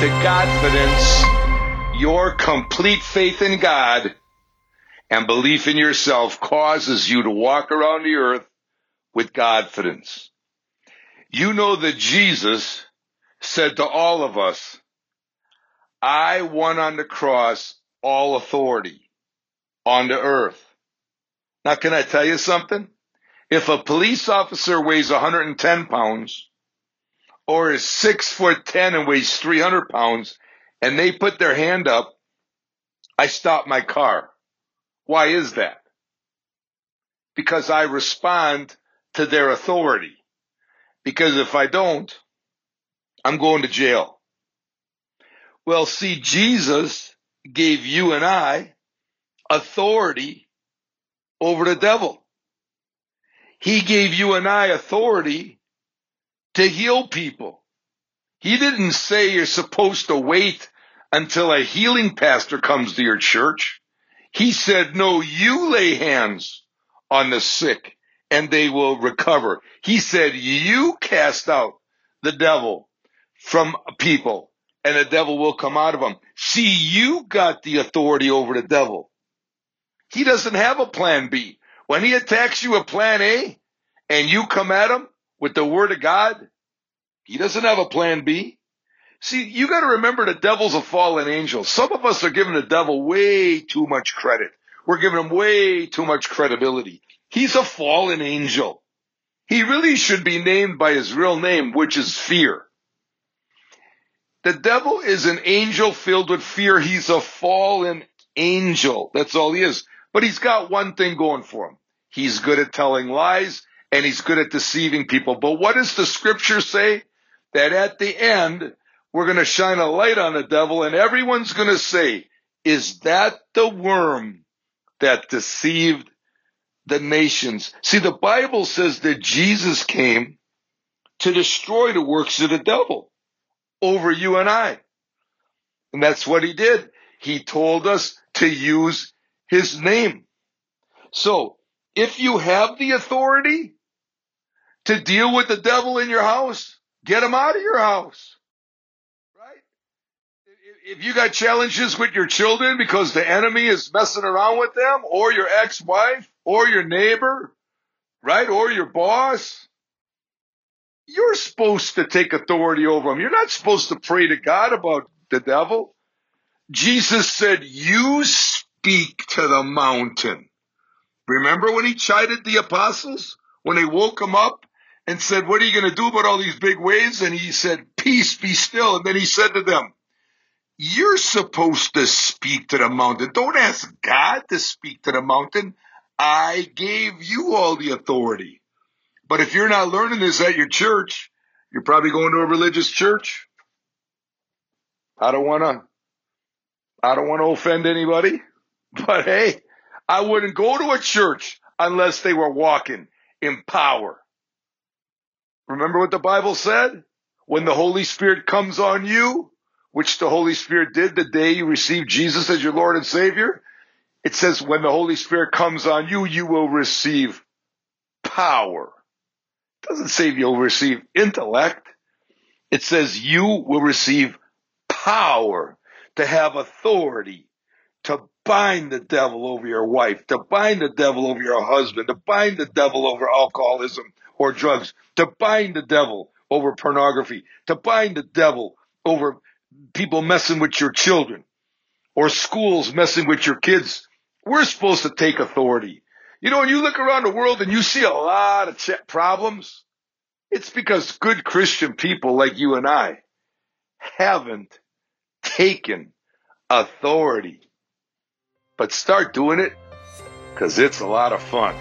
to Godfidence, your complete faith in God and belief in yourself causes you to walk around the earth with Godfidence. You know that Jesus said to all of us, I won on the cross all authority on the earth. Now, can I tell you something? If a police officer weighs 110 pounds or is six foot 10 and weighs 300 pounds and they put their hand up, I stop my car. Why is that? Because I respond to their authority. Because if I don't, I'm going to jail. Well, see, Jesus gave you and I authority over the devil. He gave you and I authority to heal people. He didn't say you're supposed to wait until a healing pastor comes to your church. He said, no, you lay hands on the sick and they will recover. He said, you cast out the devil from people and the devil will come out of them. See, you got the authority over the devil. He doesn't have a plan B. When he attacks you a plan A and you come at him with the word of God, he doesn't have a plan B. See, you got to remember the devil's a fallen angel. Some of us are giving the devil way too much credit. We're giving him way too much credibility. He's a fallen angel. He really should be named by his real name, which is fear. The devil is an angel filled with fear. He's a fallen angel. That's all he is. But he's got one thing going for him. He's good at telling lies and he's good at deceiving people. But what does the scripture say? That at the end, we're going to shine a light on the devil and everyone's going to say, is that the worm that deceived the nations? See, the Bible says that Jesus came to destroy the works of the devil over you and I. And that's what he did. He told us to use his name. So if you have the authority to deal with the devil in your house, get him out of your house. Right? If you got challenges with your children because the enemy is messing around with them or your ex-wife or your neighbor, right? Or your boss, you're supposed to take authority over them. You're not supposed to pray to God about the devil. Jesus said, you speak to the mountain. Remember when he chided the apostles? When they woke him up and said, what are you going to do about all these big waves? And he said, peace, be still. And then he said to them, you're supposed to speak to the mountain. Don't ask God to speak to the mountain. I gave you all the authority. But if you're not learning this at your church, you're probably going to a religious church. I don't want to, I don't want to offend anybody, but hey, I wouldn't go to a church unless they were walking in power. Remember what the Bible said? When the Holy Spirit comes on you, which the Holy Spirit did the day you received Jesus as your Lord and Savior, it says when the Holy Spirit comes on you, you will receive power It doesn't say you'll receive intellect. It says you will receive power to have authority to bind the devil over your wife, to bind the devil over your husband, to bind the devil over alcoholism or drugs, to bind the devil over pornography, to bind the devil over people messing with your children or schools messing with your kids. We're supposed to take authority. You know, when you look around the world and you see a lot of problems, it's because good Christian people like you and I haven't taken authority. But start doing it because it's a lot of fun.